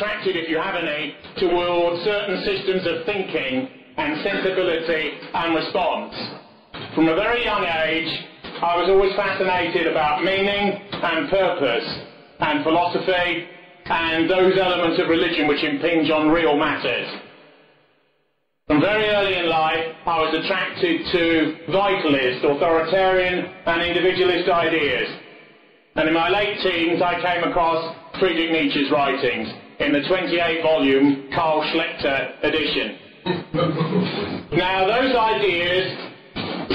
attracted, if you have any, eh, towards certain systems of thinking and sensibility and response. From a very young age, I was always fascinated about meaning and purpose and philosophy and those elements of religion which impinge on real matters. From very early in life, I was attracted to vitalist, authoritarian and individualist ideas. And in my late teens, I came across Friedrich Nietzsche's writings in the 28-volume Karl Schlechta edition. now, those ideas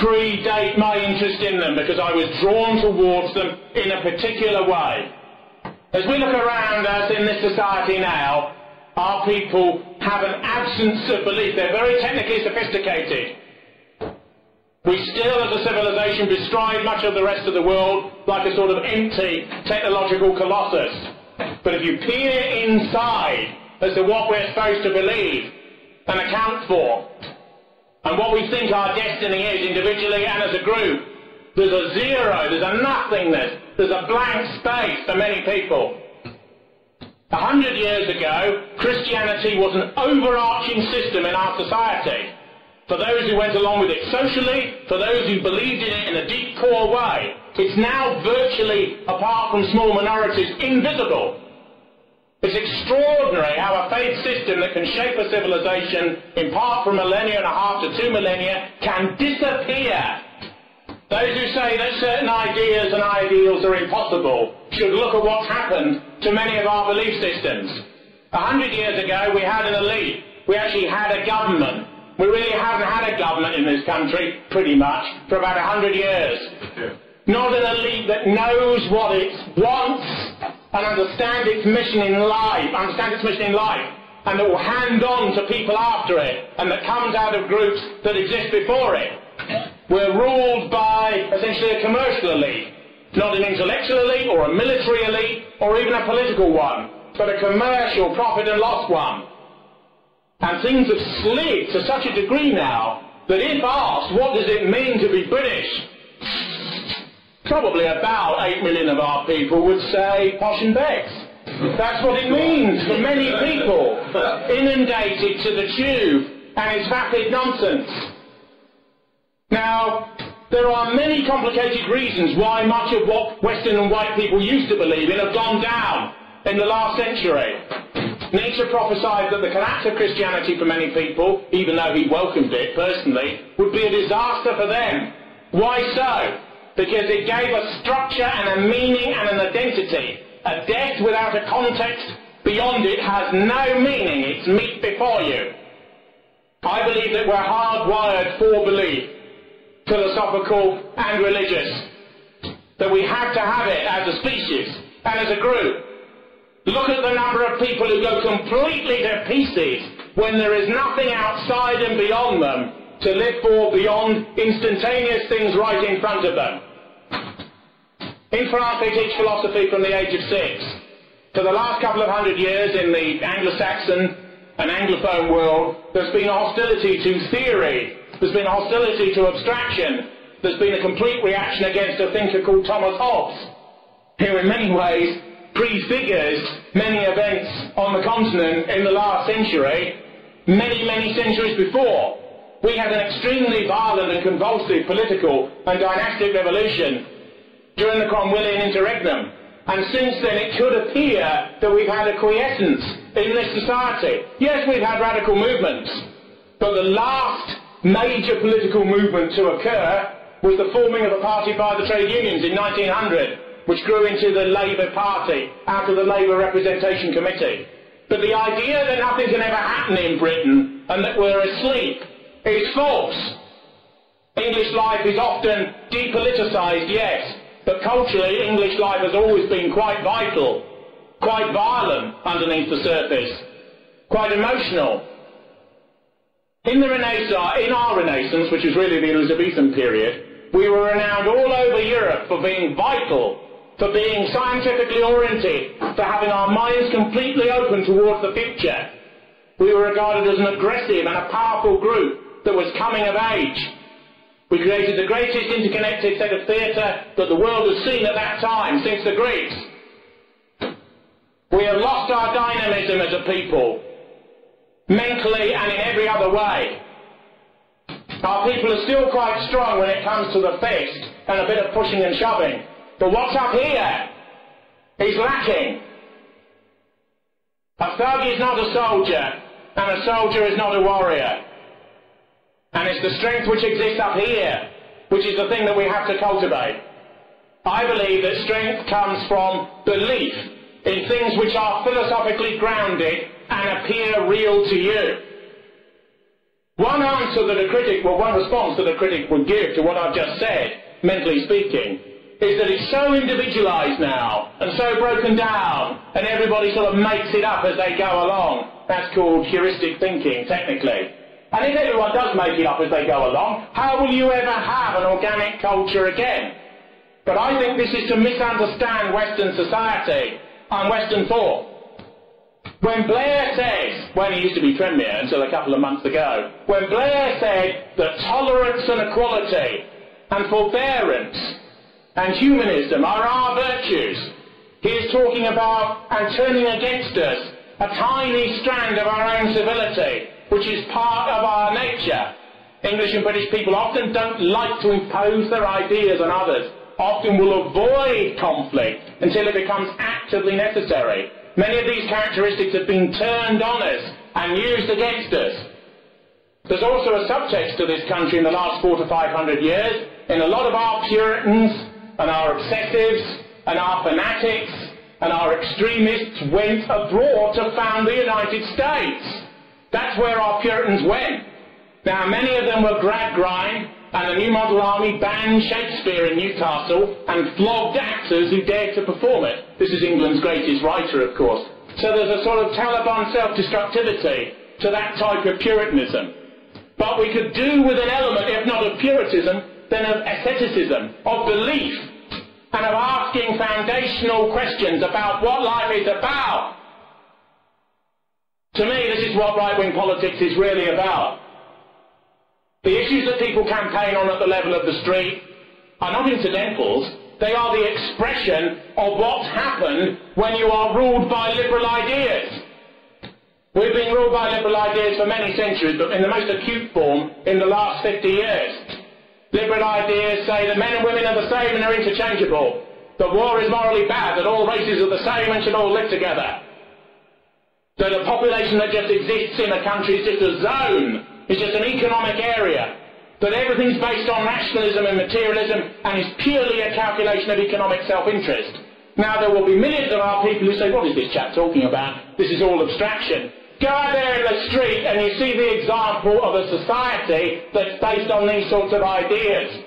predate my interest in them because I was drawn towards them in a particular way. As we look around us in this society now, our people have an absence of belief. They're very technically sophisticated. We still, as a civilization, bestride much of the rest of the world like a sort of empty technological colossus. But if you peer inside as to what we're supposed to believe and account for, and what we think our destiny is individually and as a group. There's a zero, there's a nothingness, there's a blank space for many people. A hundred years ago, Christianity was an overarching system in our society. For those who went along with it socially, for those who believed in it in a deep core way, it's now virtually, apart from small minorities, invisible. It's extraordinary how a faith system that can shape a civilization in part from a millennia and a half to two millennia can disappear. Those who say that certain ideas and ideals are impossible should look at what's happened to many of our belief systems. A hundred years ago, we had an elite. We actually had a government. We really haven't had a government in this country, pretty much, for about hundred years. Yeah. Not an elite that knows what it wants and understands its mission in life, understands its mission in life, and that will hand on to people after it, and that comes out of groups that exist before it. We're ruled by essentially a commercial elite, not an intellectual elite or a military elite or even a political one, but a commercial profit and loss one. And things have slid to such a degree now that if asked what does it mean to be British, probably about 8 million of our people would say posh and becks. That's what it means for many people, inundated to the tube, and it's vapid nonsense. Now, there are many complicated reasons why much of what Western and white people used to believe in have gone down in the last century. Nietzsche prophesied that the collapse of Christianity for many people, even though he welcomed it personally, would be a disaster for them. Why so? because it gave a structure and a meaning and an identity. A death without a context beyond it has no meaning. It's meat before you. I believe that we're hardwired for belief, philosophical and religious. That we have to have it as a species and as a group. Look at the number of people who go completely to pieces when there is nothing outside and beyond them to live for beyond instantaneous things right in front of them. In France, they teach philosophy from the age of six. For the last couple of hundred years in the Anglo-Saxon and Anglophone world, there's been a hostility to theory. There's been a hostility to abstraction. There's been a complete reaction against a thinker called Thomas Hobbes, who in many ways prefigures many events on the continent in the last century, many, many centuries before. We had an extremely violent and convulsive political and dynastic revolution during the Cromwellian interregnum. And since then it could appear that we've had a quiescence in this society. Yes, we've had radical movements, but the last major political movement to occur was the forming of a party by the trade unions in 1900, which grew into the Labour Party out of the Labour Representation Committee. But the idea that nothing can ever happen in Britain and that we're asleep is false. English life is often depoliticised, yes, but culturally English life has always been quite vital, quite violent underneath the surface, quite emotional. In the Renaissance, in our Renaissance, which is really the Elizabethan period, we were renowned all over Europe for being vital, for being scientifically oriented, for having our minds completely open towards the future. We were regarded as an aggressive and a powerful group that was coming of age. We created the greatest interconnected set of theatre that the world has seen at that time, since the Greeks. We have lost our dynamism as a people, mentally and in every other way. Our people are still quite strong when it comes to the fist and a bit of pushing and shoving. But what's up here is lacking. A thug is not a soldier, and a soldier is not a warrior. And it's the strength which exists up here, which is the thing that we have to cultivate. I believe that strength comes from belief in things which are philosophically grounded and appear real to you. One answer that a critic, well, one response that a critic would give to what I've just said, mentally speaking, is that it's so individualised now and so broken down, and everybody sort of makes it up as they go along. That's called heuristic thinking, technically. And if everyone does make it up as they go along, how will you ever have an organic culture again? But I think this is to misunderstand Western society and Western thought. When Blair says, when he used to be Premier until a couple of months ago, when Blair said that tolerance and equality and forbearance and humanism are our virtues, he is talking about and turning against us a tiny strand of our own civility, which is part of our nature. English and British people often don't like to impose their ideas on others, often will avoid conflict until it becomes actively necessary. Many of these characteristics have been turned on us and used against us. There's also a subtext to this country in the last four to five hundred years, in a lot of our Puritans and our obsessives and our fanatics and our extremists went abroad to found the United States. That's where our Puritans went. Now, many of them were Gradgrind, and the New Model Army banned Shakespeare in Newcastle and flogged actors who dared to perform it. This is England's greatest writer, of course. So there's a sort of Taliban self-destructivity to that type of Puritanism. But we could do with an element, if not of Puritanism, then of asceticism, of belief, and of asking foundational questions about what life is about. To me, this is what right-wing politics is really about. The issues that people campaign on at the level of the street are not incidentals, they are the expression of what's happened when you are ruled by liberal ideas. We've been ruled by liberal ideas for many centuries, but in the most acute form in the last 50 years. Liberal ideas say that men and women are the same and are interchangeable, that war is morally bad, that all races are the same and should all live together, that a population that just exists in a country is just a zone is just an economic area. That everything's based on nationalism and materialism and is purely a calculation of economic self-interest. Now there will be millions of our people who say, what is this chap talking about? This is all abstraction. Go out there in the street and you see the example of a society that's based on these sorts of ideas.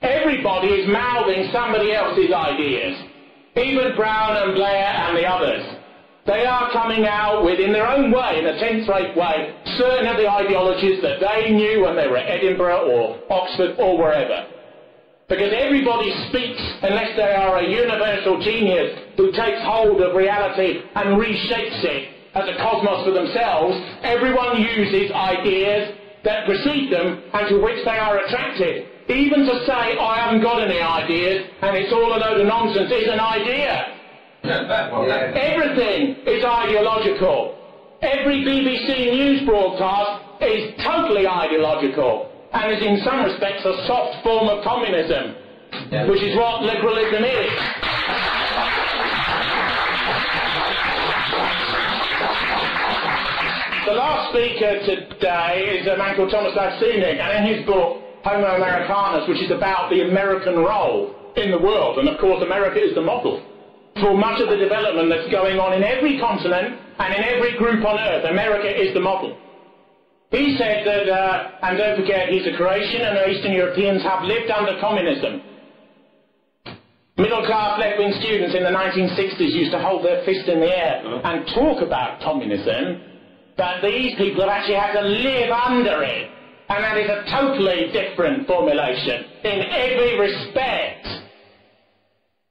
Everybody is mouthing somebody else's ideas. Even Brown and Blair and the others. They are coming out with, in their own way, in a tenth-rate way, certain of the ideologies that they knew when they were at Edinburgh or Oxford or wherever. Because everybody speaks unless they are a universal genius who takes hold of reality and reshapes it as a cosmos for themselves. Everyone uses ideas that precede them and to which they are attracted. Even to say, I haven't got any ideas and it's all a load of nonsense is an idea. Everything is ideological. Every BBC news broadcast is totally ideological and is in some respects a soft form of communism, which is what liberalism is. The last speaker today is a man called Tomislav Sunic, and in his book, Homo Americanus, which is about the American role in the world, and of course America is the model for much of the development that's going on in every continent and in every group on earth. America is the model. He said that, uh, and don't forget, he's a Croatian and Eastern Europeans have lived under communism. Middle-class left-wing students in the 1960s used to hold their fist in the air and talk about communism, but these people have actually had to live under it. And that is a totally different formulation in every respect.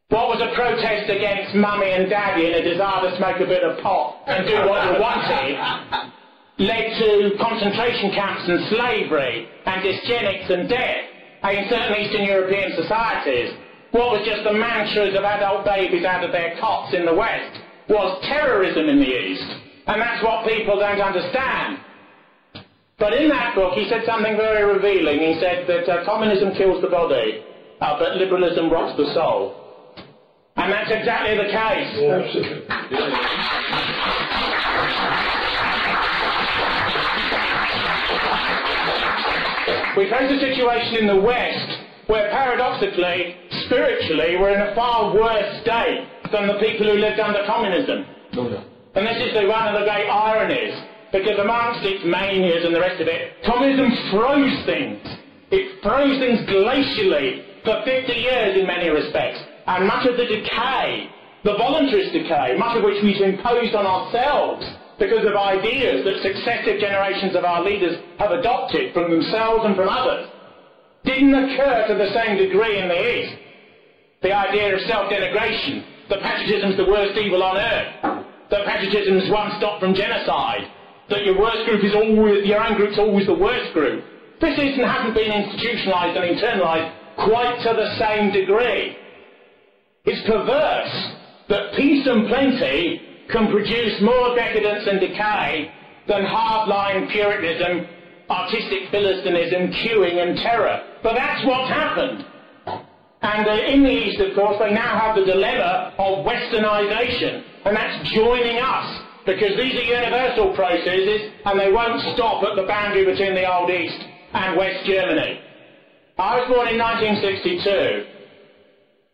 What was a protest against mummy and daddy and a desire to smoke a bit of pot and do what you wanted led to concentration camps and slavery and dysgenics and death in certain Eastern European societies. What was just the mantras of adult babies out of their cots in the West was terrorism in the East. And that's what people don't understand. But in that book, he said something very revealing. He said that uh, communism kills the body, uh, but liberalism rots the soul. And that's exactly the case. We face a situation in the West where paradoxically, spiritually, we're in a far worse state than the people who lived under communism. And this is the, one of the great ironies, because amongst its manias and the rest of it, communism froze things. It froze things glacially for 50 years in many respects. And much of the decay, the voluntarist decay, much of which we've imposed on ourselves because of ideas that successive generations of our leaders have adopted from themselves and from others, didn't occur to the same degree in the East. The idea of self-denigration, that patriotism is the worst evil on earth, that patriotism is one stop from genocide, that your worst group is always, your own group's always the worst group. This isn't, hasn't been institutionalised and internalised quite to the same degree. It's perverse that peace and plenty can produce more decadence and decay than hardline Puritanism, artistic Philistinism, queuing and terror. But that's what's happened. And uh, in the East, of course, they now have the dilemma of westernization, and that's joining us, because these are universal processes, and they won't stop at the boundary between the Old East and West Germany. I was born in 1962.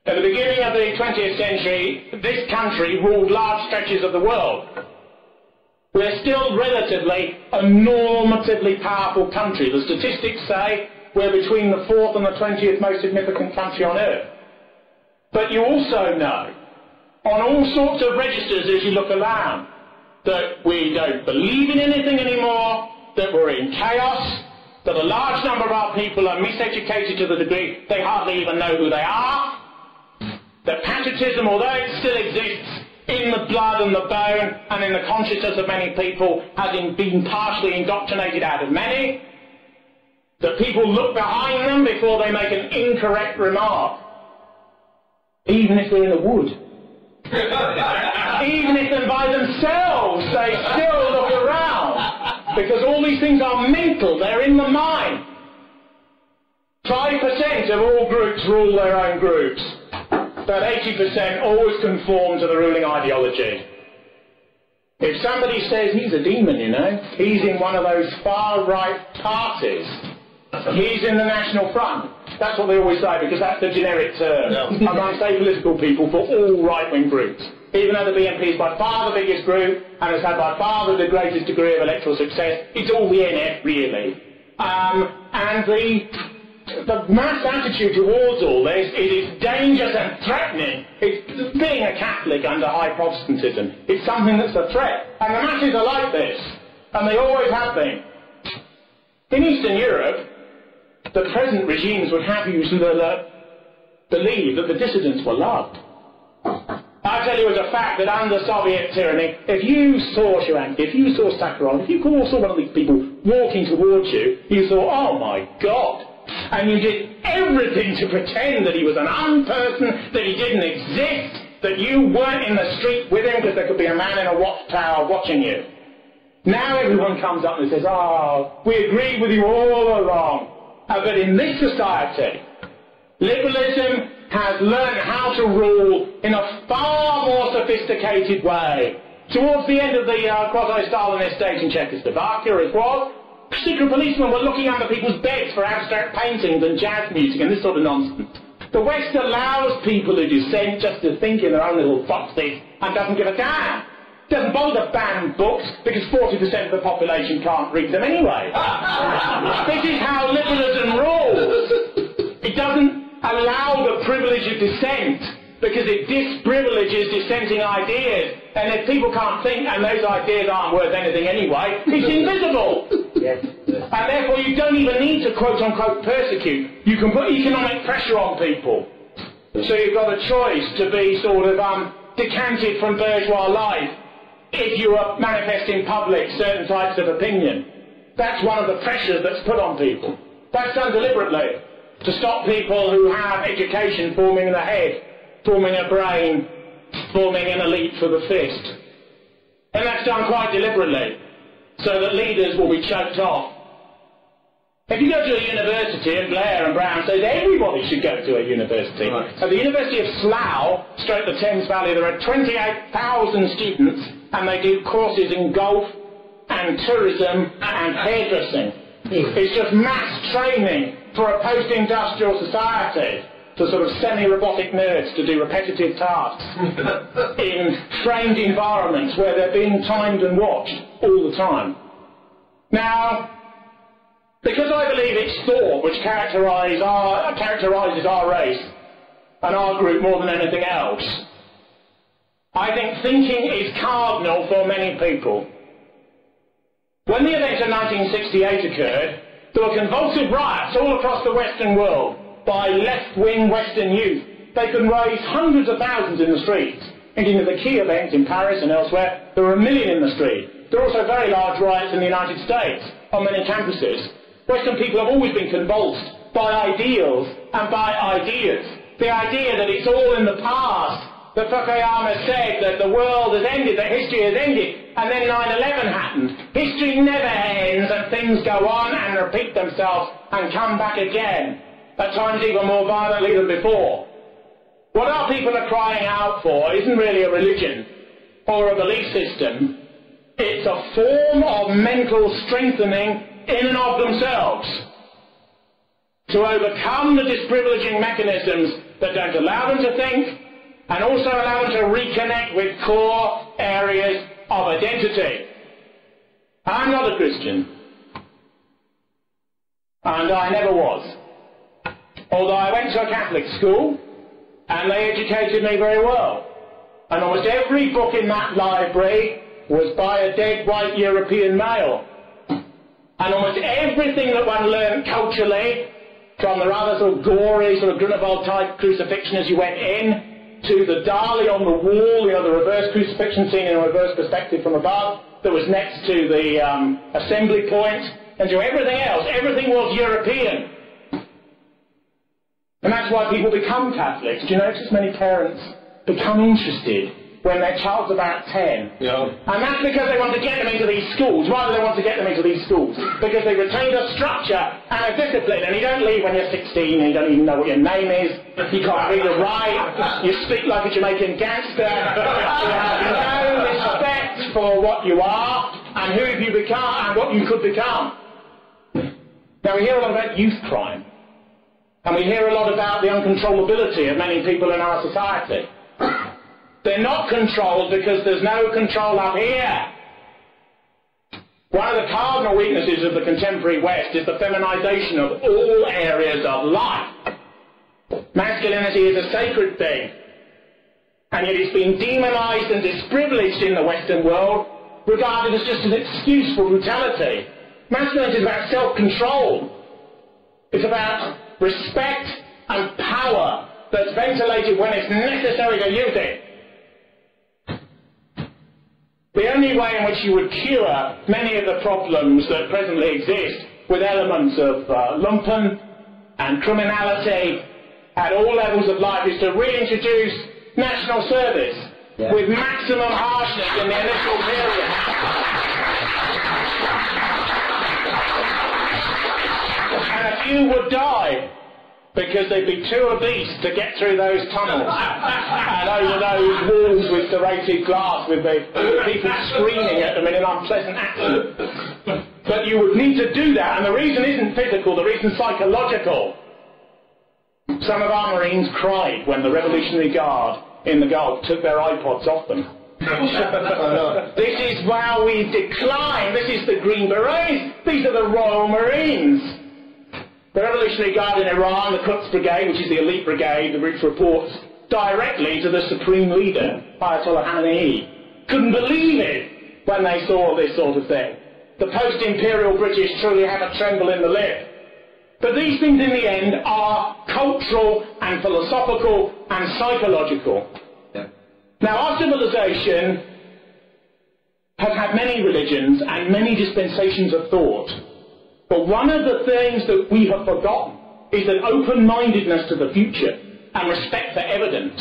At the beginning of the 20th century, this country ruled large stretches of the world. We're still relatively a normatively powerful country. The statistics say we're between the fourth and the 20th most significant country on earth. But you also know, on all sorts of registers as you look around, that we don't believe in anything anymore, that we're in chaos, that a large number of our people are miseducated to the degree they hardly even know who they are, that patriotism, although it still exists in the blood and the bone and in the consciousness of many people, has been partially indoctrinated out of many, that people look behind them before they make an incorrect remark, even if they're in the wood. Even if they're by themselves, they still look around. Because all these things are mental, they're in the mind. 5% of all groups rule their own groups that 80% always conform to the ruling ideology. If somebody says he's a demon, you know, he's in one of those far-right parties, he's in the National Front. That's what they always say, because that's the generic term no. amongst apolitical people for all right-wing groups. Even though the BNP is by far the biggest group and has had by far the greatest degree of electoral success, it's all the NF, really. Um, and the the mass attitude towards all this is it's dangerous and threatening. It's being a Catholic under high Protestantism. It's something that's a threat. And the masses are like this. And they always have been. In Eastern Europe, the present regimes would have you believe that the dissidents were loved. I tell you as a fact that under Soviet tyranny, if you saw Sharansky, if you saw Sakharov, if you saw one of these people walking towards you, you thought, oh my God, and you did everything to pretend that he was an unperson, that he didn't exist, that you weren't in the street with him because there could be a man in a watchtower watching you. Now everyone comes up and says, oh, we agreed with you all along. But in this society, liberalism has learned how to rule in a far more sophisticated way. Towards the end of the uh, quasi-Stalinist stage in Czechoslovakia as well, secret policemen were looking under people's beds for abstract paintings and jazz music and this sort of nonsense. The West allows people who dissent just to think in their own little boxes and doesn't give a damn. Doesn't bother to ban books because 40% of the population can't read them anyway. this is how liberalism rules. It doesn't allow the privilege of dissent because it disprivileges dissenting ideas. And if people can't think and those ideas aren't worth anything anyway, it's invisible. Yes. And therefore you don't even need to quote unquote persecute. You can put economic pressure on people. So you've got a choice to be sort of um, decanted from bourgeois life if you are manifesting in public certain types of opinion. That's one of the pressures that's put on people. That's done deliberately to stop people who have education forming in the head, forming a brain, forming an elite for the fist. And that's done quite deliberately, so that leaders will be choked off. If you go to a university, and Blair and Brown says everybody should go to a university. Right. At the University of Slough, straight the Thames Valley, there are 28,000 students, and they do courses in golf and tourism and hairdressing. Hmm. It's just mass training for a post-industrial society for sort of semi-robotic nerds to do repetitive tasks in framed environments where they're being timed and watched all the time. Now, because I believe it's thought which our, characterises our race and our group more than anything else, I think thinking is cardinal for many people. When the events of 1968 occurred, there were convulsive riots all across the Western world by left-wing Western youth. They could raise hundreds of thousands in the streets. Indeed, at the key events in Paris and elsewhere, there were a million in the street. There are also very large riots in the United States on many campuses. Western people have always been convulsed by ideals and by ideas. The idea that it's all in the past, that Fukuyama said that the world has ended, that history has ended, and then 9-11 happened. History never ends and things go on and repeat themselves and come back again at times even more violently than before. What our people are crying out for isn't really a religion or a belief system. It's a form of mental strengthening in and of themselves to overcome the disprivileging mechanisms that don't allow them to think and also allow them to reconnect with core areas of identity. I'm not a Christian. And I never was. Although I went to a Catholic school, and they educated me very well. And almost every book in that library was by a dead white European male. And almost everything that one learned culturally, from the rather sort of gory, sort of Grunewald type crucifixion as you went in, to the Dali on the wall, you know, the reverse crucifixion scene in a reverse perspective from above, that was next to the um, assembly point, and to everything else. Everything was European. And that's why people become Catholics. Do you notice many parents become interested when their child's about 10? Yeah. And that's because they want to get them into these schools. Why do they want to get them into these schools? Because they retain a structure and a discipline. And you don't leave when you're 16 and you don't even know what your name is. You can't read or write. You speak like a Jamaican gangster. You have no respect for what you are and who you become and what you could become. Now we hear a lot about youth crime. And we hear a lot about the uncontrollability of many people in our society. They're not controlled because there's no control up here. One of the cardinal weaknesses of the contemporary West is the feminization of all areas of life. Masculinity is a sacred thing. And yet it's been demonized and disprivileged in the Western world, regarded as just an excuse for brutality. Masculinity is about self-control. It's about respect and power that's ventilated when it's necessary to use it. The only way in which you would cure many of the problems that presently exist with elements of uh, lumpen and criminality at all levels of life is to reintroduce national service yeah. with maximum harshness in the initial period. and a few would die because they'd be too obese to get through those tunnels and over those walls with serrated glass with the people screaming at them in an unpleasant accent. But you would need to do that, and the reason isn't physical, the reason's psychological. Some of our Marines cried when the Revolutionary Guard in the Gulf took their iPods off them. this is where we decline. This is the Green Berets. These are the Royal Marines. The Revolutionary Guard in Iran, the Quds Brigade, which is the elite brigade, the which reports directly to the supreme leader, Ayatollah Khamenei, couldn't believe it when they saw this sort of thing. The post-imperial British truly have a tremble in the lip. But these things in the end are cultural and philosophical and psychological. Yeah. Now our civilization has had many religions and many dispensations of thought. But one of the things that we have forgotten is that open-mindedness to the future and respect for evidence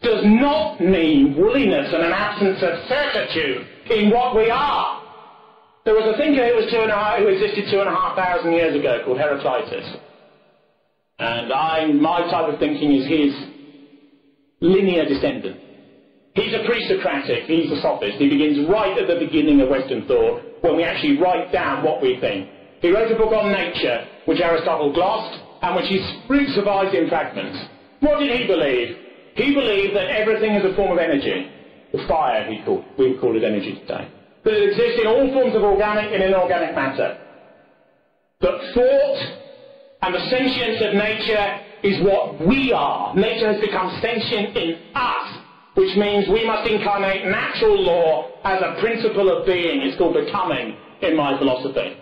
does not mean woolliness and an absence of certitude in what we are. There was a thinker who, was two and a half, who existed two and a half thousand years ago called Heraclitus. And I, my type of thinking is his linear descendant. He's a pre-Socratic, he's a sophist. He begins right at the beginning of Western thought when we actually write down what we think. He wrote a book on nature, which Aristotle glossed, and which he survived in fragments. What did he believe? He believed that everything is a form of energy. The fire, he called, we would call it energy today that it exists in all forms of organic and inorganic matter. That thought and the sentience of nature is what we are. Nature has become sentient in us, which means we must incarnate natural law as a principle of being. It's called becoming in my philosophy.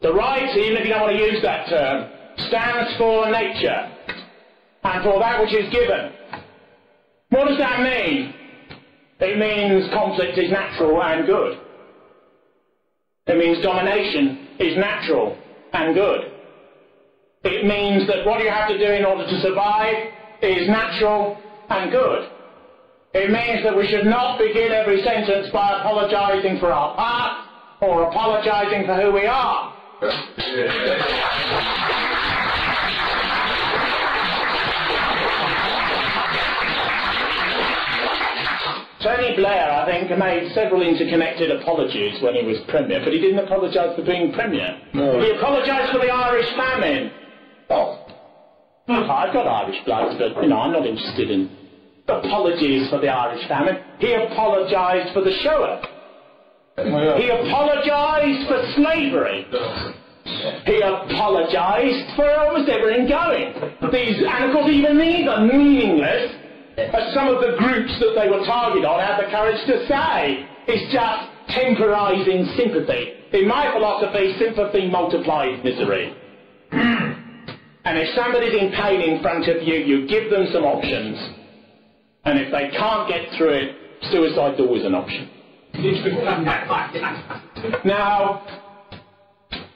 The right, even if you don't want to use that term, stands for nature and for that which is given. What does that mean? It means conflict is natural and good. It means domination is natural and good. It means that what you have to do in order to survive is natural and good. It means that we should not begin every sentence by apologizing for our past or apologizing for who we are. Tony Blair, I think, made several interconnected apologies when he was Premier, but he didn't apologise for being Premier. No. He apologised for the Irish famine. Oh. Hmm, I've got Irish blood, but, you know, I'm not interested in apologies for the Irish famine. He apologised for the Shoah. He apologised for slavery. He apologised for almost everything going. These, and of course, even these are meaningless as some of the groups that they were targeted on had the courage to say. It's just temporising sympathy. In my philosophy, sympathy multiplies misery. and if somebody's in pain in front of you, you give them some options. And if they can't get through it, suicide's always an option. now,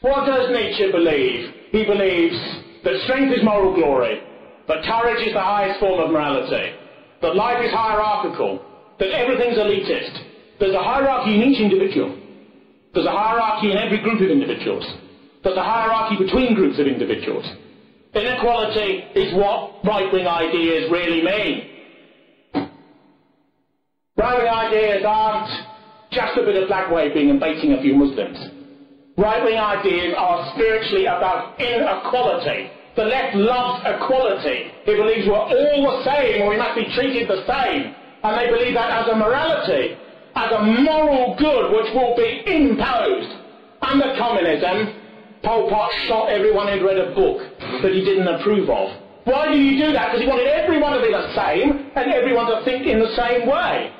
what does Nietzsche believe? He believes that strength is moral glory, that courage is the highest form of morality that life is hierarchical, that everything's elitist. There's a hierarchy in each individual. There's a hierarchy in every group of individuals. There's a hierarchy between groups of individuals. Inequality is what right-wing ideas really mean. Right-wing ideas aren't just a bit of flag waving and baiting a few Muslims. Right-wing ideas are spiritually about inequality. The left loves equality. It believes we're all the same and we must be treated the same. And they believe that as a morality, as a moral good which will be imposed. Under communism, Pol Pot shot everyone who'd read a book that he didn't approve of. Why did he do that? Because he wanted everyone to be the same and everyone to think in the same way.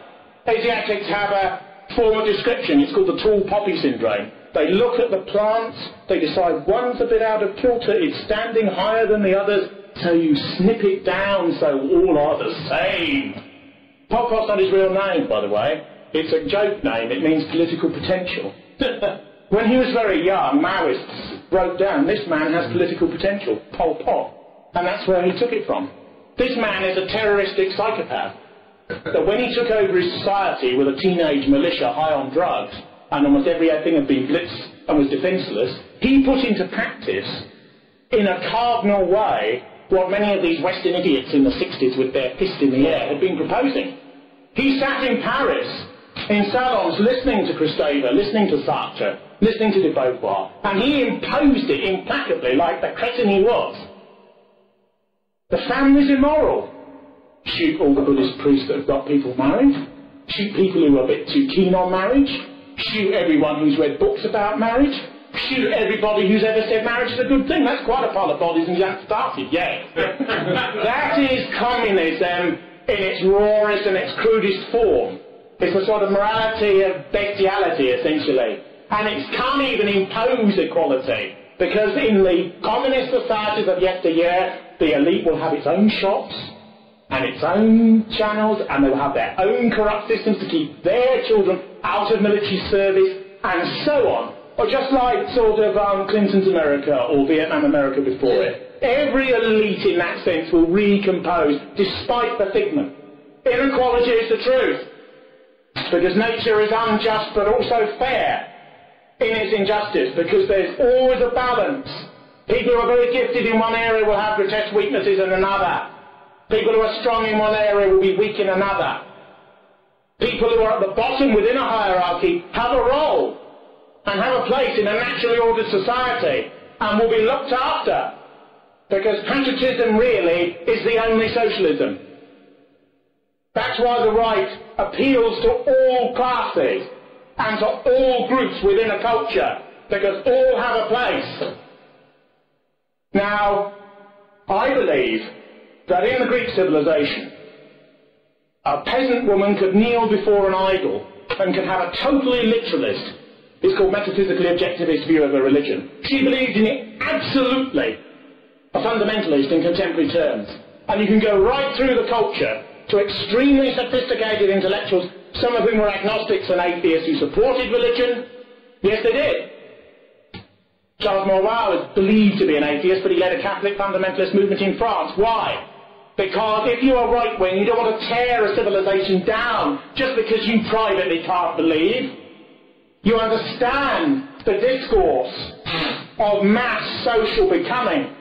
Asiatics have a form of description. It's called the tall poppy syndrome. They look at the plants, they decide one's a bit out of kilter, it's standing higher than the others, so you snip it down so all are the same. Pol Pot's not his real name, by the way. It's a joke name, it means political potential. when he was very young, Maoists wrote down, this man has political potential, Pol Pot. And that's where he took it from. This man is a terroristic psychopath. That when he took over his society with a teenage militia high on drugs, and almost everything had been blitzed and was defenceless, he put into practice, in a cardinal way, what many of these Western idiots in the 60s with their fist in the air had been proposing. He sat in Paris, in salons, listening to Kristeva, listening to Sartre, listening to de Beauvoir, and he imposed it implacably like the cretin he was. The family's immoral. Shoot all the Buddhist priests that have got people married. Shoot people who are a bit too keen on marriage shoot everyone who's read books about marriage, shoot everybody who's ever said marriage is a good thing. That's quite a pile of bodies and you haven't started yet. that is communism in its rawest and its crudest form. It's a sort of morality of bestiality, essentially. And it can't even impose equality. Because in the communist societies of yesteryear, the elite will have its own shops, and its own channels, and they will have their own corrupt systems to keep their children out of military service, and so on. Or just like sort of um, Clinton's America or Vietnam America before it. Every elite in that sense will recompose despite the figment. Inequality is the truth. Because nature is unjust but also fair in its injustice because there's always a balance. People who are very gifted in one area will have grotesque weaknesses in another. People who are strong in one area will be weak in another. People who are at the bottom within a hierarchy have a role and have a place in a naturally ordered society and will be looked after because patriotism really is the only socialism. That's why the right appeals to all classes and to all groups within a culture because all have a place. Now, I believe that in the Greek civilization, a peasant woman could kneel before an idol and could have a totally literalist, it's called metaphysically objectivist view of a religion. She believed in it absolutely, a fundamentalist in contemporary terms. And you can go right through the culture to extremely sophisticated intellectuals, some of whom were agnostics and atheists who supported religion. Yes, they did. Charles Maurras was believed to be an atheist, but he led a Catholic fundamentalist movement in France. Why? Because if you are right wing, you don't want to tear a civilization down just because you privately can't believe. You understand the discourse of mass social becoming.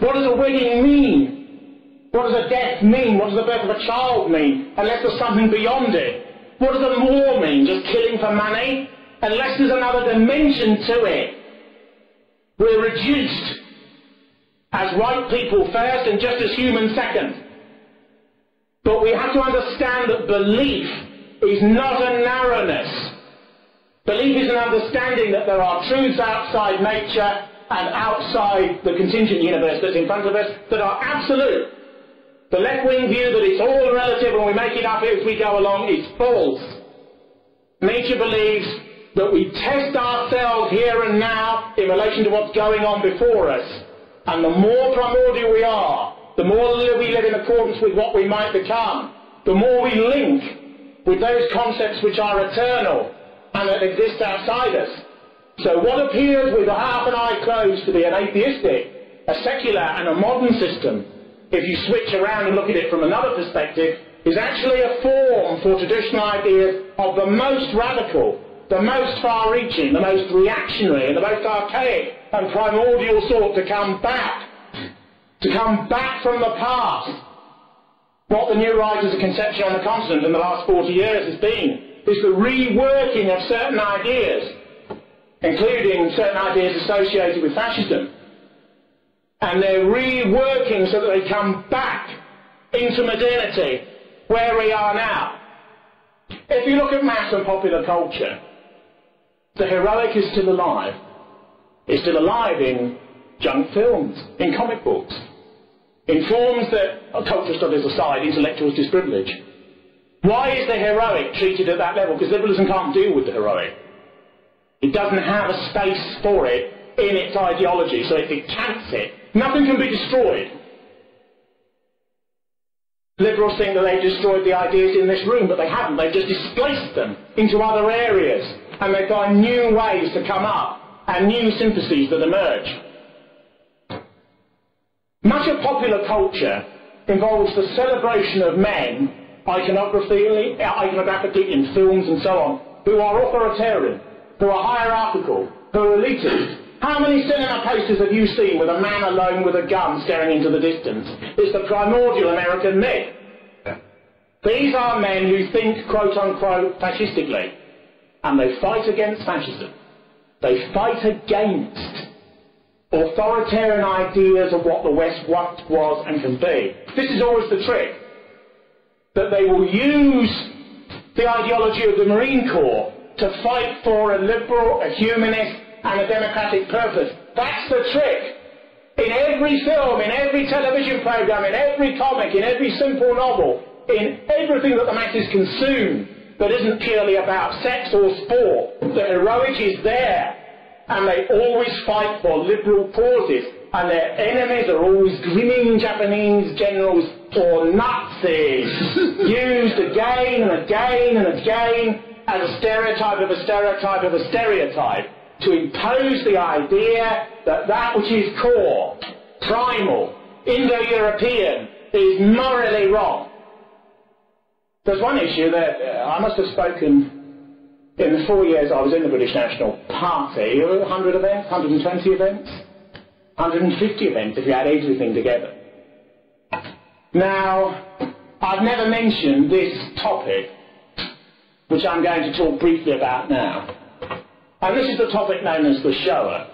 What does a wedding mean? What does a death mean? What does the birth of a child mean? Unless there's something beyond it. What does a war mean? Just killing for money? Unless there's another dimension to it. We're reduced as white people first and just as humans second. But we have to understand that belief is not a narrowness. Belief is an understanding that there are truths outside nature and outside the contingent universe that's in front of us that are absolute. The left-wing view that it's all relative and we make it up as we go along is false. Nature believes that we test ourselves here and now in relation to what's going on before us. And the more primordial we are, the more we live in accordance with what we might become, the more we link with those concepts which are eternal and that exist outside us. So what appears with half an eye closed to be an atheistic, a secular and a modern system, if you switch around and look at it from another perspective, is actually a form for traditional ideas of the most radical, the most far-reaching, the most reactionary, and the most archaic and primordial sort to come back, to come back from the past. What the New Right of conception on the continent in the last 40 years has been is the reworking of certain ideas including certain ideas associated with fascism. And they're reworking so that they come back into modernity, where we are now. If you look at mass and popular culture, the heroic is still alive. It's still alive in junk films, in comic books, in forms that, cultural studies aside, intellectuals disprivilege. Why is the heroic treated at that level? Because liberalism can't deal with the heroic. It doesn't have a space for it in its ideology, so it decants it. Nothing can be destroyed. Liberals think that they've destroyed the ideas in this room, but they haven't. They've just displaced them into other areas, and they've find new ways to come up, and new syntheses that emerge. Much of popular culture involves the celebration of men, iconographically, iconographically in films and so on, who are authoritarian, who are hierarchical, who are elitist. How many cinema posters have you seen with a man alone with a gun staring into the distance? It's the primordial American myth. These are men who think, quote unquote, fascistically. And they fight against fascism. They fight against authoritarian ideas of what the West was and can be. This is always the trick. That they will use the ideology of the Marine Corps to fight for a liberal, a humanist, and a democratic purpose. That's the trick. In every film, in every television program, in every comic, in every simple novel, in everything that the masses consume that isn't purely about sex or sport, the heroic is there. And they always fight for liberal causes. and their enemies are always grinning Japanese generals or Nazis, used again and again and again as a stereotype of a stereotype of a stereotype to impose the idea that that which is core, primal, Indo-European is morally wrong. There's one issue that uh, I must have spoken in the four years I was in the British National Party, 100 events, 120 events, 150 events if you add everything together. Now, I've never mentioned this topic, which I'm going to talk briefly about now. And this is the topic known as the Shoah.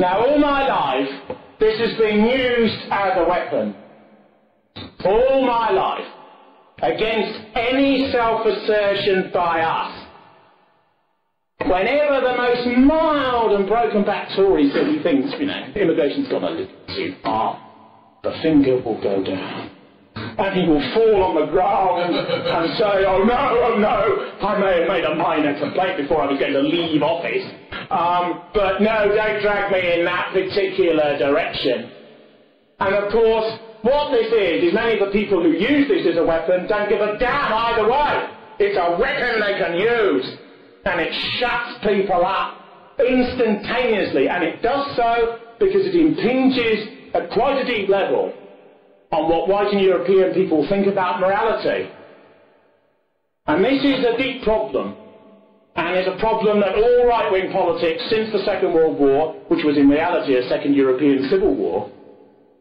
Now, all my life, this has been used as a weapon. All my life. Against any self-assertion by us. Whenever the most mild and broken back Tory thinks, you know, immigration's gone a little too far, the finger will go down and he will fall on the ground and say, oh no, oh no, I may have made a minor complaint before I was going to leave office. Um, but no, don't drag me in that particular direction. And of course, what this is, is many of the people who use this as a weapon don't give a damn either way. It's a weapon they can use. And it shuts people up instantaneously. And it does so because it impinges at quite a deep level on what white and European people think about morality. And this is a deep problem. And it's a problem that all right-wing politics since the Second World War, which was in reality a second European Civil War,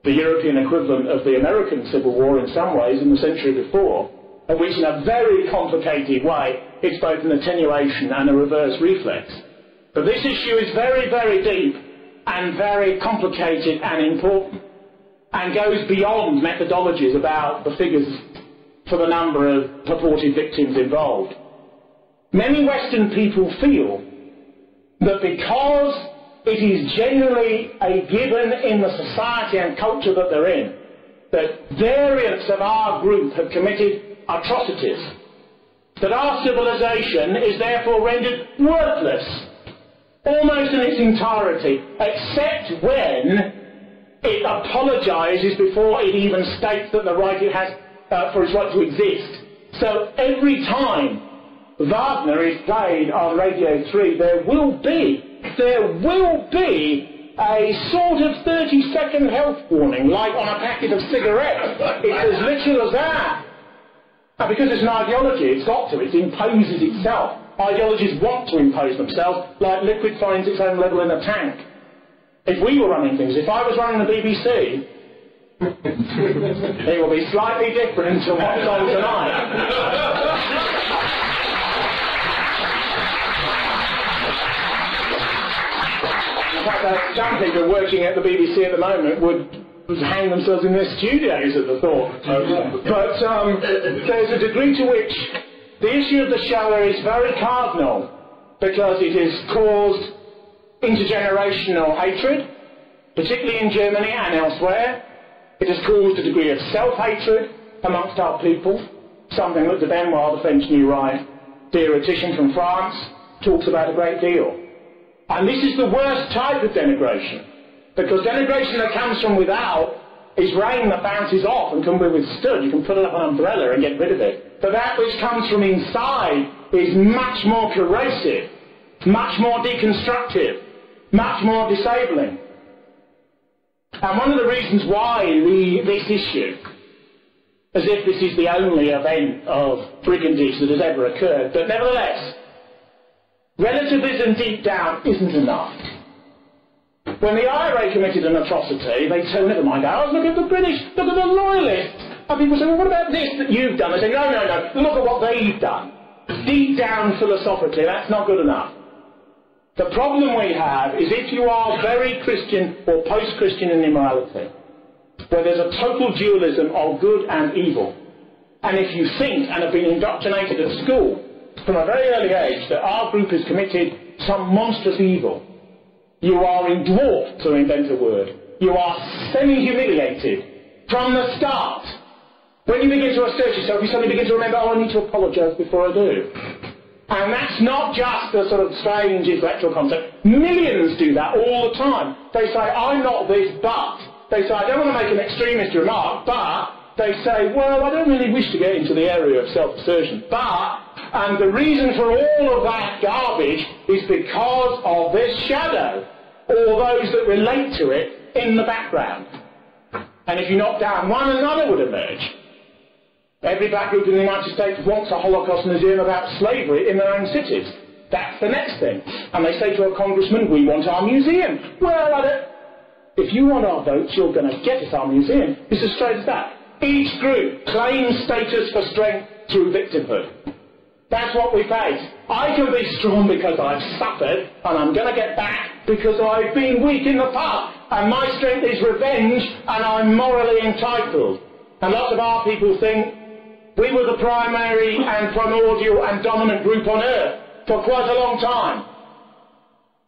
the European equivalent of the American Civil War in some ways in the century before, and which in a very complicated way it's both an attenuation and a reverse reflex. But this issue is very, very deep and very complicated and important and goes beyond methodologies about the figures for the number of purported victims involved. Many Western people feel that because it is generally a given in the society and culture that they're in, that variants of our group have committed atrocities, that our civilization is therefore rendered worthless, almost in its entirety, except when it apologises before it even states that the right it has uh, for its right to exist. So every time Wagner is played on Radio 3, there will be, there will be a sort of 30 second health warning, like on a packet of cigarettes. It's as literal as that. And because it's an ideology, it's got to, it imposes itself. Ideologies want to impose themselves, like liquid finds its own level in a tank if we were running things, if I was running the BBC, it will be slightly different to what's on tonight. Fact, uh, some people working at the BBC at the moment would, would hang themselves in their studios at the thought. but um, there's a degree to which the issue of the Shoah is very cardinal because it has caused intergenerational hatred, particularly in Germany and elsewhere. It has caused a degree of self-hatred amongst our people, something that de Benoist, the French New Right theoretician from France, talks about a great deal. And this is the worst type of denigration, because denigration that comes from without is rain that bounces off and can be withstood. You can put it up an umbrella and get rid of it. But that which comes from inside is much more corrosive, much more deconstructive, much more disabling. And one of the reasons why the, this issue, as if this is the only event of brigandage that has ever occurred, but nevertheless, relativism deep down isn't enough. When the IRA committed an atrocity, they said, never mind ours, look at the British, look at the loyalists. And people say, well, what about this that you've done? They say, no, no, no, look at what they've done. Deep down philosophically, that's not good enough. The problem we have is if you are very Christian or post-Christian in immorality, where there's a total dualism of good and evil, and if you think and have been indoctrinated at school from a very early age that our group has committed some monstrous evil, you are in dwarfed, to invent a word. You are semi-humiliated from the start. When you begin to assert yourself, you suddenly begin to remember, oh, I need to apologise before I do. And that's not just a sort of strange intellectual concept. Millions do that all the time. They say, I'm not this, but. They say, I don't want to make an extremist remark, but. They say, well, I don't really wish to get into the area of self-assertion, but. And the reason for all of that garbage is because of this shadow, or those that relate to it in the background. And if you knock down one, another would emerge. Every black group in the United States wants a Holocaust museum about slavery in their own cities. That's the next thing. And they say to a congressman, we want our museum. Well, I don't... If you want our votes, you're going to get us our museum. It's as straight as that. Each group claims status for strength through victimhood. That's what we face. I can be strong because I've suffered, and I'm going to get back because I've been weak in the past. And my strength is revenge, and I'm morally entitled. And lots of our people think we were the primary and primordial and dominant group on earth for quite a long time.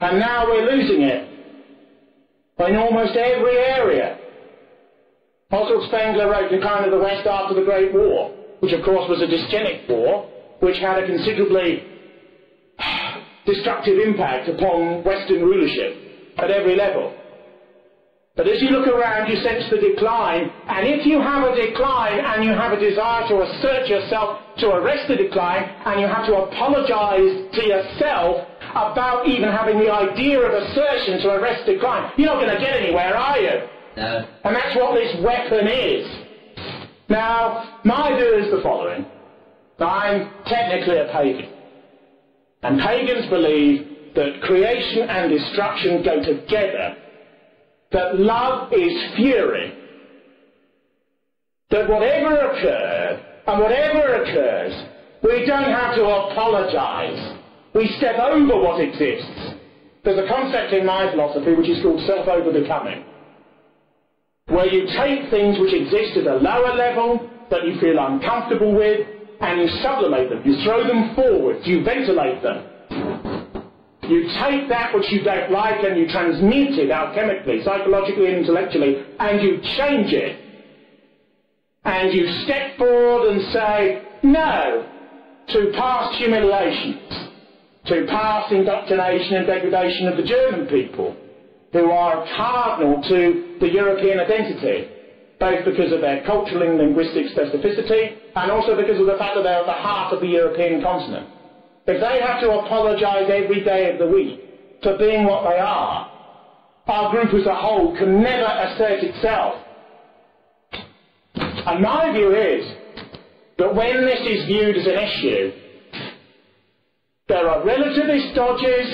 And now we're losing it in almost every area. Otto Spengler wrote The Decline of the West after the Great War, which of course was a dysgenic war, which had a considerably destructive impact upon Western rulership at every level. But as you look around, you sense the decline, and if you have a decline and you have a desire to assert yourself to arrest the decline, and you have to apologize to yourself about even having the idea of assertion to arrest the decline, you're not going to get anywhere, are you? No. And that's what this weapon is. Now, my view is the following. I'm technically a pagan. And pagans believe that creation and destruction go together that love is fury. That whatever occurred and whatever occurs, we don't have to apologize. We step over what exists. There's a concept in my philosophy which is called self-over-becoming, where you take things which exist at a lower level that you feel uncomfortable with, and you sublimate them, you throw them forward, you ventilate them, you take that which you don't like and you transmute it alchemically, psychologically and intellectually, and you change it. And you step forward and say, no, to past humiliations, to past indoctrination and degradation of the German people, who are cardinal to the European identity, both because of their cultural and linguistic specificity, and also because of the fact that they're at the heart of the European continent. If they have to apologise every day of the week for being what they are, our group as a whole can never assert itself. And my view is that when this is viewed as an issue, there are relativist dodges,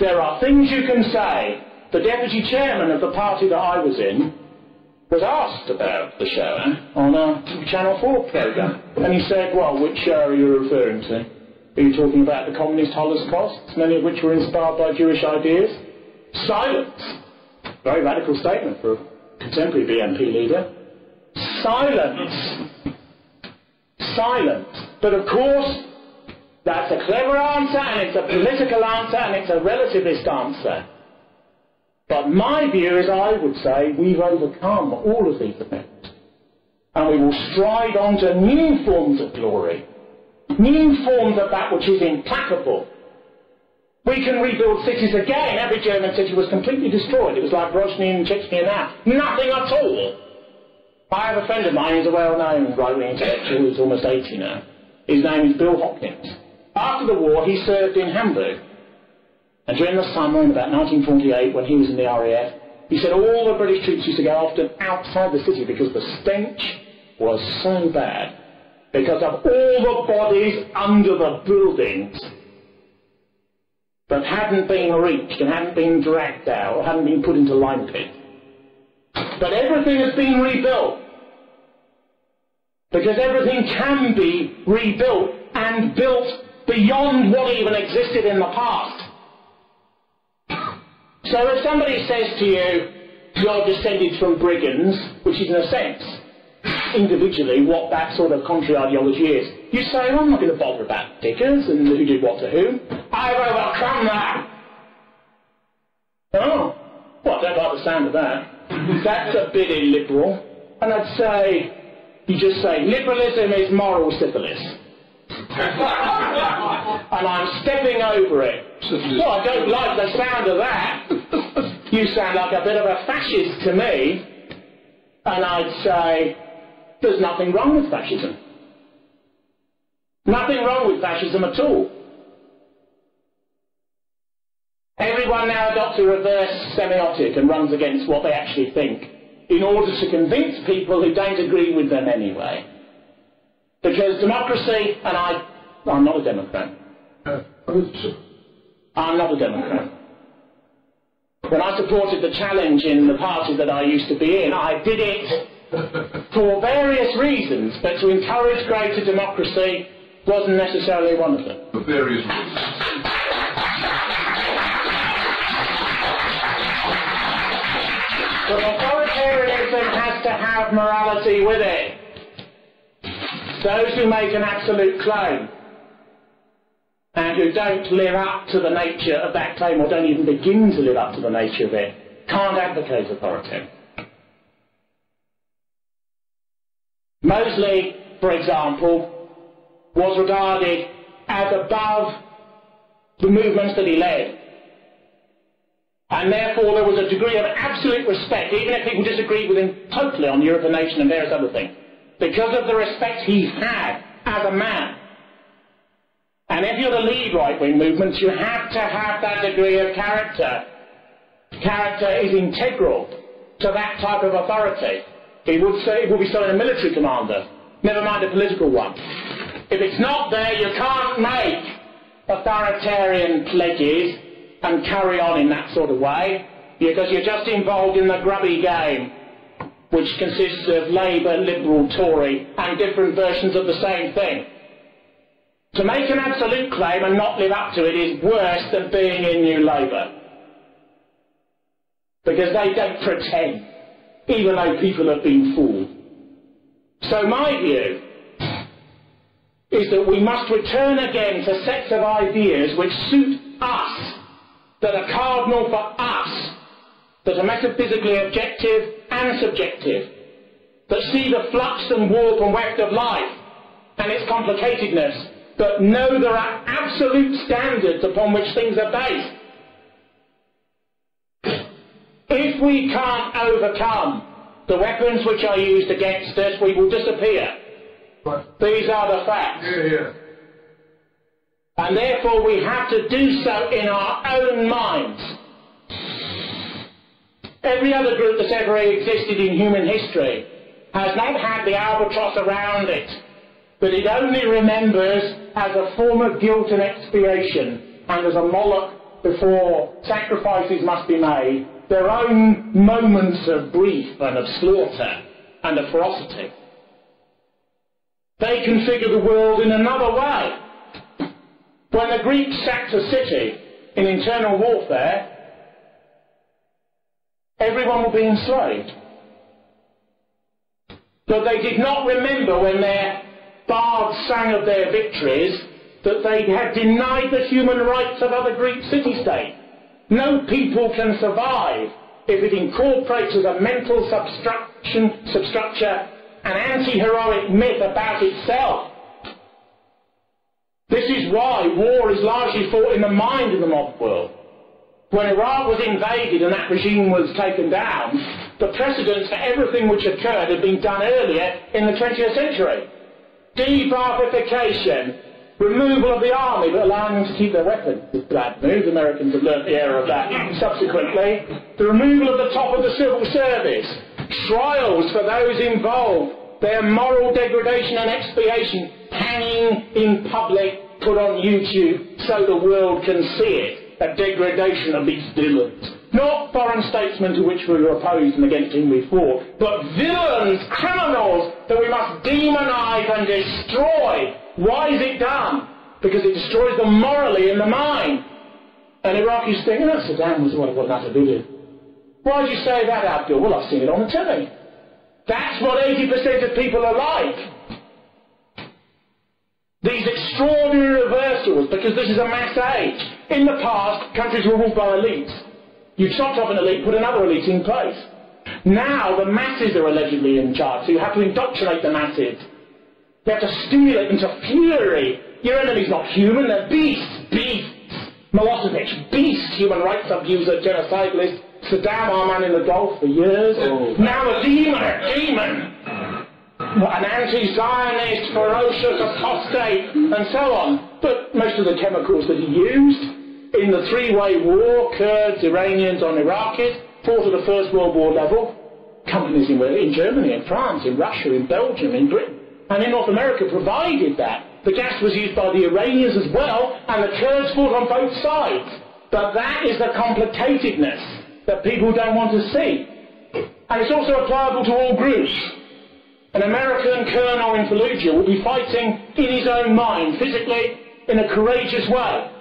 there are things you can say. The deputy chairman of the party that I was in was asked about the Shoah on a Channel 4 programme. And he said, well, which Shoah are you referring to? Are you talking about the communist holocausts, many of which were inspired by Jewish ideas? Silence. Very radical statement for a contemporary BNP leader. Silence. Silence. But of course, that's a clever answer, and it's a political answer, and it's a relativist answer. But my view is I would say we've overcome all of these events. And we will stride on to new forms of glory new forms of that which is implacable. We can rebuild cities again. Every German city was completely destroyed. It was like Grozny and Chechnya now. Nothing at all. I have a friend of mine who's a well-known right-wing intellectual who's almost 80 now. His name is Bill Hopkins. After the war, he served in Hamburg. And during the summer in about 1948, when he was in the RAF, he said all the British troops used to go often outside the city because the stench was so bad because of all the bodies under the buildings that hadn't been reached and hadn't been dragged out or hadn't been put into lime pit. But everything has been rebuilt. Because everything can be rebuilt and built beyond what even existed in the past. So if somebody says to you, you're descended from brigands, which is in a sense individually what that sort of contrary ideology is. You say, well, I'm not going to bother about Dickens and who did what to whom. I've overcome that. Oh, well, I don't like the sound of that. That's a bit illiberal. And I'd say, you just say, liberalism is moral syphilis. And I'm stepping over it. Well, I don't like the sound of that. You sound like a bit of a fascist to me. And I'd say, there's nothing wrong with fascism. Nothing wrong with fascism at all. Everyone now adopts a reverse semiotic and runs against what they actually think in order to convince people who don't agree with them anyway. Because democracy, and I, I'm not a Democrat. Uh, I'm not a Democrat. When I supported the challenge in the party that I used to be in, I did it for various reasons, but to encourage greater democracy wasn't necessarily one of them. For various reasons. But authoritarianism has to have morality with it. Those who make an absolute claim and who don't live up to the nature of that claim or don't even begin to live up to the nature of it can't advocate authority. Mosley, for example, was regarded as above the movements that he led. And therefore there was a degree of absolute respect, even if people disagreed with him totally on Europe and nation and various other things, because of the respect he had as a man. And if you're the lead right-wing movements, you have to have that degree of character. Character is integral to that type of authority. He would say it would be in a military commander, never mind a political one. If it's not there, you can't make authoritarian pledges and carry on in that sort of way, because you're just involved in the grubby game, which consists of Labour, Liberal, Tory, and different versions of the same thing. To make an absolute claim and not live up to it is worse than being in New Labour. Because they don't pretend, even though people have been fooled. So my view is that we must return again to sets of ideas which suit us that are cardinal for us, that are metaphysically objective and subjective, that see the flux and warp and weft of life and its complicatedness, but know there are absolute standards upon which things are based. If we can't overcome the weapons which are used against us, we will disappear. Right. These are the facts. Yeah, yeah. And therefore we have to do so in our own minds. Every other group that's ever existed in human history has not had the albatross around it, but it only remembers as a form of guilt and expiation, and as a Moloch before sacrifices must be made, their own moments of grief and of slaughter and of ferocity. They configure the world in another way. When the Greeks sacked a city in internal warfare, everyone would be enslaved. But they did not remember when their bards sang of their victories that they had denied the human rights of other Greek city-states. No people can survive if it incorporates as a mental substructure an anti-heroic myth about itself. This is why war is largely fought in the mind of the modern world. When Iraq was invaded and that regime was taken down, the precedents for everything which occurred had been done earlier in the 20th century. De-Baathification, removal of the army but allowing them to keep their weapons. It's bad news. Americans have learnt the error of that subsequently. The removal of the top of the civil service. Trials for those involved. Their moral degradation and expiation hanging in public, put on YouTube so the world can see it. A degradation of these villains. Not foreign statesmen to which we were opposed and against whom we fought, but villains, criminals that we must demonise and destroy. Why is it done? Because it destroys them morally in the mind. And Iraqis think, oh, Saddam was what was that a villain. Why do you say that, Abdul? Well, I've seen it on the telly. That's what 80% of people are like. These extraordinary reversals, because this is a mass age. In the past, countries were ruled by elites. You chopped off an elite, put another elite in place. Now the masses are allegedly in charge, so you have to indoctrinate the masses. You have to stimulate them to fury Your enemy's not human, they're beasts, beasts. Milosevic, beast, human rights abuser, genocidalist. Saddam, our man in the Gulf for years. Oh. Now a demon, a demon. An anti-Zionist, ferocious apostate, and so on. But most of the chemicals that he used in the three-way war, Kurds, Iranians on Iraqis, fought at the First World War level, companies in, in Germany, in France, in Russia, in Belgium, in Britain, and in North America provided that. The gas was used by the Iranians as well, and the Kurds fought on both sides. But that is the complicatedness that people don't want to see. And it's also applicable to all groups. An American colonel in Fallujah will be fighting in his own mind, physically, in a courageous way.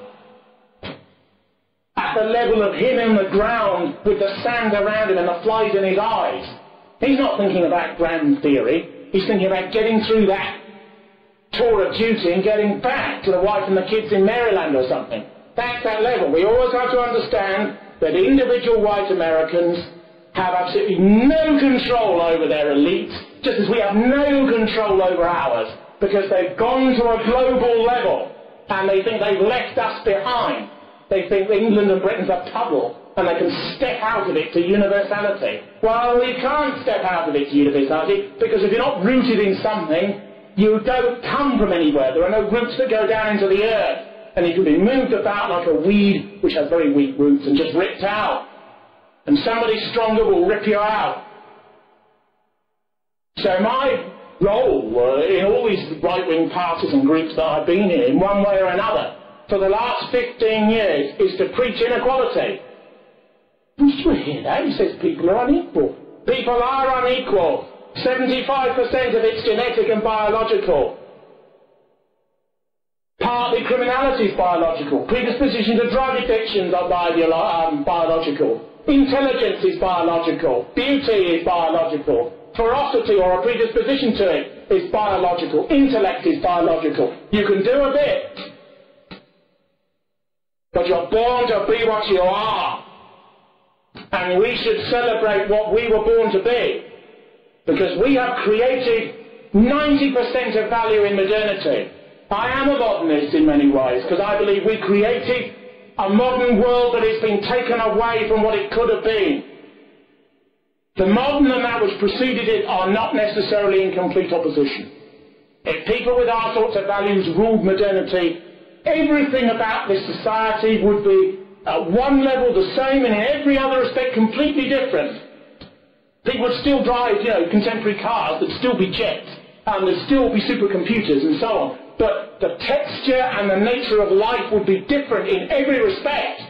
At the level of him in the ground with the sand around him and the flies in his eyes. He's not thinking about grand theory. He's thinking about getting through that tour of duty and getting back to the wife and the kids in Maryland or something. That's that level. We always have to understand that individual white Americans have absolutely no control over their elites, just as we have no control over ours, because they've gone to a global level and they think they've left us behind. They think England and Britain's a puddle and they can step out of it to universality. Well, you can't step out of it to universality because if you're not rooted in something, you don't come from anywhere. There are no roots that go down into the earth. And you can be moved about like a weed which has very weak roots and just ripped out. And somebody stronger will rip you out. So my role uh, in all these right-wing parties and groups that I've been in, in one way or another, for the last 15 years, is to preach inequality. Did you hear that? He says people are unequal. People are unequal. 75% of it's genetic and biological. Partly criminality is biological. Predisposition to drug addictions are um, biological. Intelligence is biological. Beauty is biological. Ferocity or a predisposition to it is biological. Intellect is biological. You can do a bit. But you're born to be what you are. And we should celebrate what we were born to be. Because we have created 90% of value in modernity. I am a modernist in many ways, because I believe we created a modern world that has been taken away from what it could have been. The modern and that which preceded it are not necessarily in complete opposition. If people with our sorts of values ruled modernity, everything about this society would be at one level the same and in every other respect completely different. People would still drive, you know, contemporary cars, there'd still be jets, and there'd still be supercomputers and so on. But the texture and the nature of life would be different in every respect.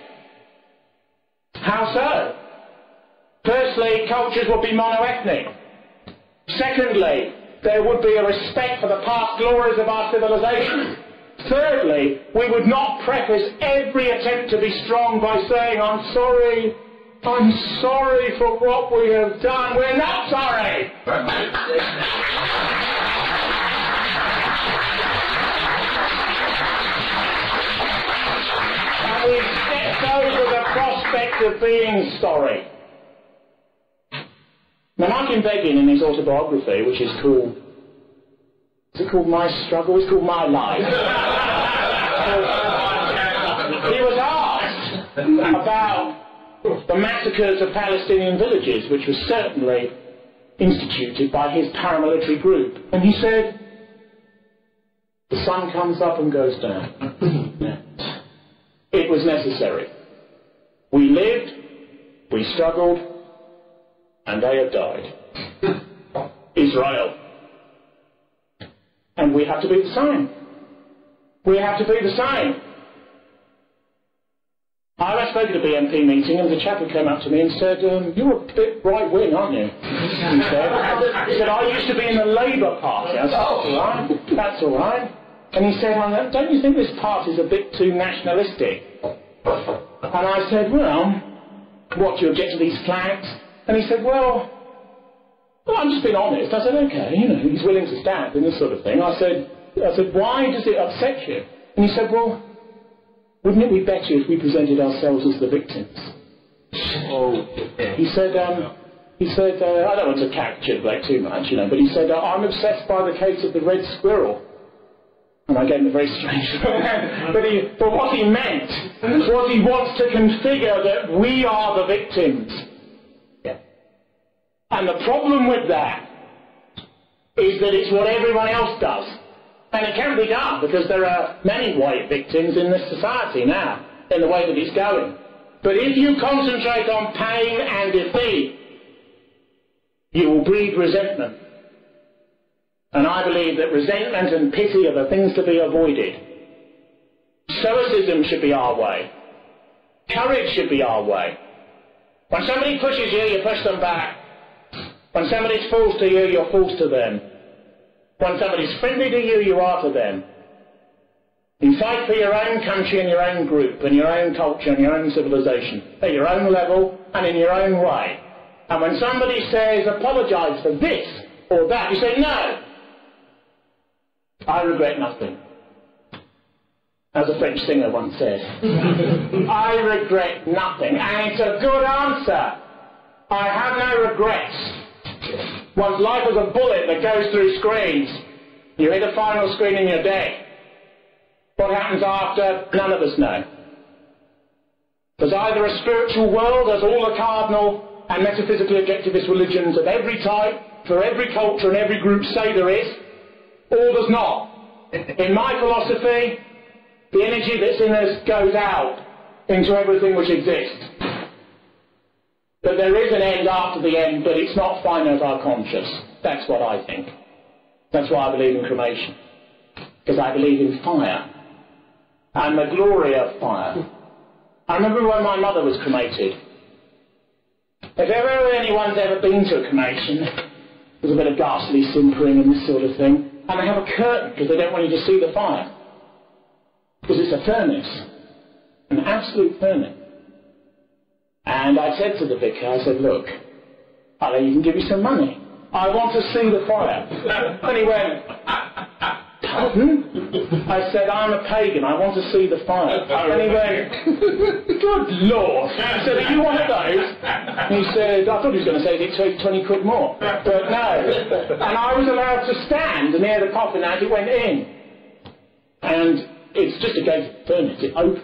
How so? Firstly, cultures would be monoethnic. Secondly, there would be a respect for the past glories of our civilization. Thirdly, we would not preface every attempt to be strong by saying, I'm sorry, I'm sorry for what we have done. We're not sorry. and we stepped over the prospect of being sorry. Now, Martin Begin, in his autobiography, which is called, is it called My Struggle? It's called My Life. he was asked about the massacres of Palestinian villages, which was certainly instituted by his paramilitary group. And he said, the sun comes up and goes down. It was necessary. We lived, we struggled, and they have died. Israel. And we have to be the same. We have to be the same. I spoke at a BNP meeting and the chap who came up to me and said, um, you're a bit right-wing, aren't you? He said. He said, I used to be in the Labour Party. I said, oh, right, that's all right. And he said, don't you think this party's a bit too nationalistic? And I said, well, what, do you object to these flags? And he said, well, well, I'm just being honest. I said, okay, you know, he's willing to stand and this sort of thing. I said, I said, why does it upset you? And he said, well, wouldn't it be better if we presented ourselves as the victims? Oh, He said, um, he said, uh, I don't want to caricature Blake too much, you know, but he said, uh, I'm obsessed by the case of the red squirrel. And I gave him a very strange but, he, but what he meant was he wants to configure that we are the victims. And the problem with that is that it's what everyone else does. And it can be done because there are many white victims in this society now, in the way that it's going. But if you concentrate on pain and defeat, you will breed resentment. And I believe that resentment and pity are the things to be avoided. Stoicism should be our way. Courage should be our way. When somebody pushes you, you push them back. When somebody's false to you, you're false to them. When somebody's friendly to you, you are to them. You fight for your own country and your own group and your own culture and your own civilization at your own level and in your own way. And when somebody says, apologise for this or that, you say, no. I regret nothing. As a French singer once said. I regret nothing. And it's a good answer. I have no regrets. One's life is a bullet that goes through screens. You hit a final screen and you're dead. What happens after, none of us know. There's either a spiritual world, as all the cardinal and metaphysically objectivist religions of every type, for every culture and every group say there is, or there's not. In my philosophy, the energy that's in us goes out into everything which exists. But there is an end after the end, but it's not finite or conscious. That's what I think. That's why I believe in cremation. Because I believe in fire and the glory of fire. I remember when my mother was cremated. If ever anyone's ever been to a cremation, there's a bit of ghastly simpering and this sort of thing, and they have a curtain because they don't want you to see the fire. Because it's a furnace, an absolute furnace. And I said to the vicar, I said, look, I'll even give you some money. I want to see the fire. and he went, pardon? I said, I'm a pagan, I want to see the fire. Oh, and he went, good lord. I said, are you one of those? And he said, I thought he was going to say, it 20 quid more? But no. And I was allowed to stand near the coffin as it went in. And it's just a gate furnace, it opens.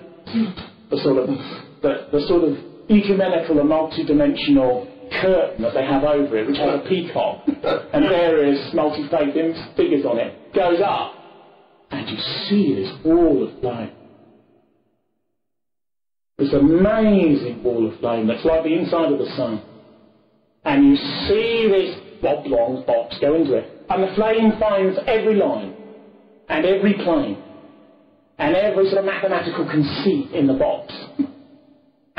The sort of, the, the sort of ecumenical and multi-dimensional curtain that they have over it, which has a peacock and various multi-faith figures on it, goes up and you see this wall of flame. This amazing wall of flame that's like the inside of the sun. And you see this oblong box go into it. And the flame finds every line and every plane and every sort of mathematical conceit in the box.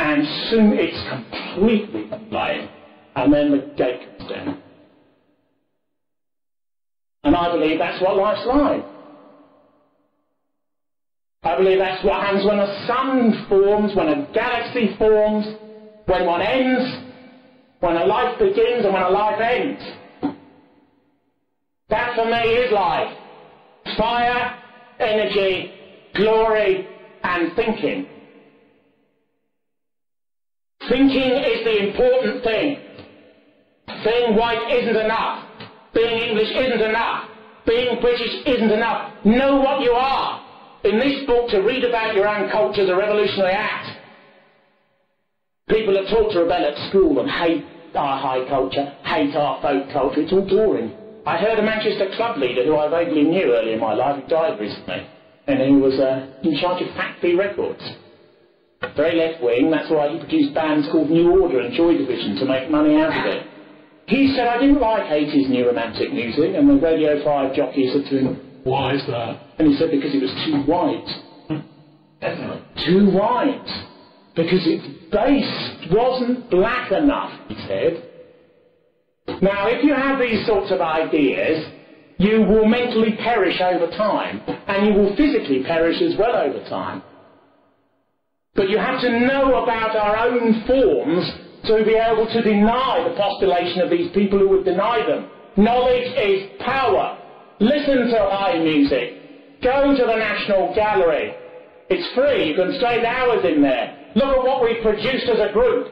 And soon it's completely aflame. And then the gate comes down. And I believe that's what life's like. I believe that's what happens when a sun forms, when a galaxy forms, when one ends, when a life begins and when a life ends. That for me is life. Fire, energy, glory, and thinking. Thinking is the important thing. Being white isn't enough. Being English isn't enough. Being British isn't enough. Know what you are in this book to read about your own culture is a revolutionary act. People are taught to rebel at school and hate our high culture, hate our folk culture. It's all boring. I heard a Manchester club leader who I vaguely knew early in my life, who died recently, and he was uh, in charge of Factory Records. Very left wing, that's why he produced bands called New Order and Joy Division to make money out of it. He said, I didn't like 80s new romantic music, and the Radio 5 jockey said to him, why is that? And he said, because it was too white. Definitely. Too white. Because its base wasn't black enough, he said. Now, if you have these sorts of ideas, you will mentally perish over time, and you will physically perish as well over time. But you have to know about our own forms to be able to deny the postulation of these people who would deny them. Knowledge is power. Listen to high music. Go to the National Gallery. It's free. You can spend hours in there. Look at what we've produced as a group.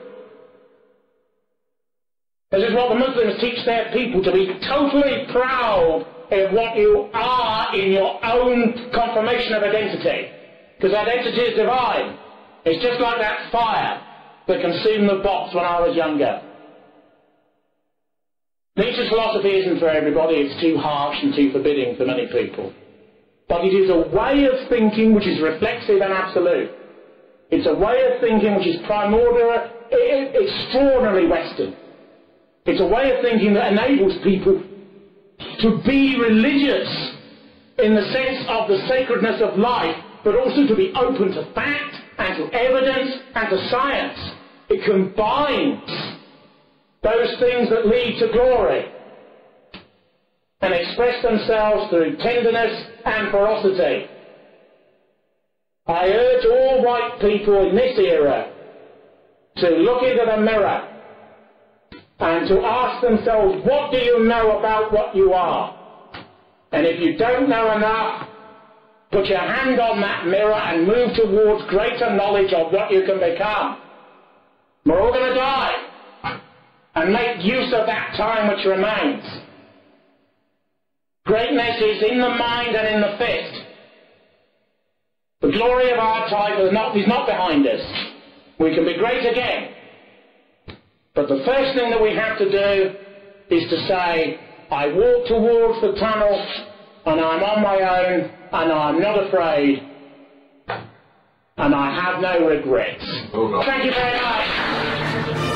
This is what the Muslims teach their people, to be totally proud of what you are in your own confirmation of identity. Because identity is divine. It's just like that fire that consumed the box when I was younger. Nietzsche's philosophy isn't for everybody, it's too harsh and too forbidding for many people. But it is a way of thinking which is reflexive and absolute. It's a way of thinking which is primordial, extraordinarily Western. It's a way of thinking that enables people to be religious in the sense of the sacredness of life, but also to be open to fact and to evidence and to science. It combines those things that lead to glory and express themselves through tenderness and ferocity. I urge all white people in this era to look into the mirror and to ask themselves, what do you know about what you are? And if you don't know enough, put your hand on that mirror and move towards greater knowledge of what you can become. We're all going to die. And make use of that time which remains. Greatness is in the mind and in the fist. The glory of our type is not, is not behind us. We can be great again. But the first thing that we have to do is to say, I walk towards the tunnel and I'm on my own and I'm not afraid and I have no regrets. Thank you very much.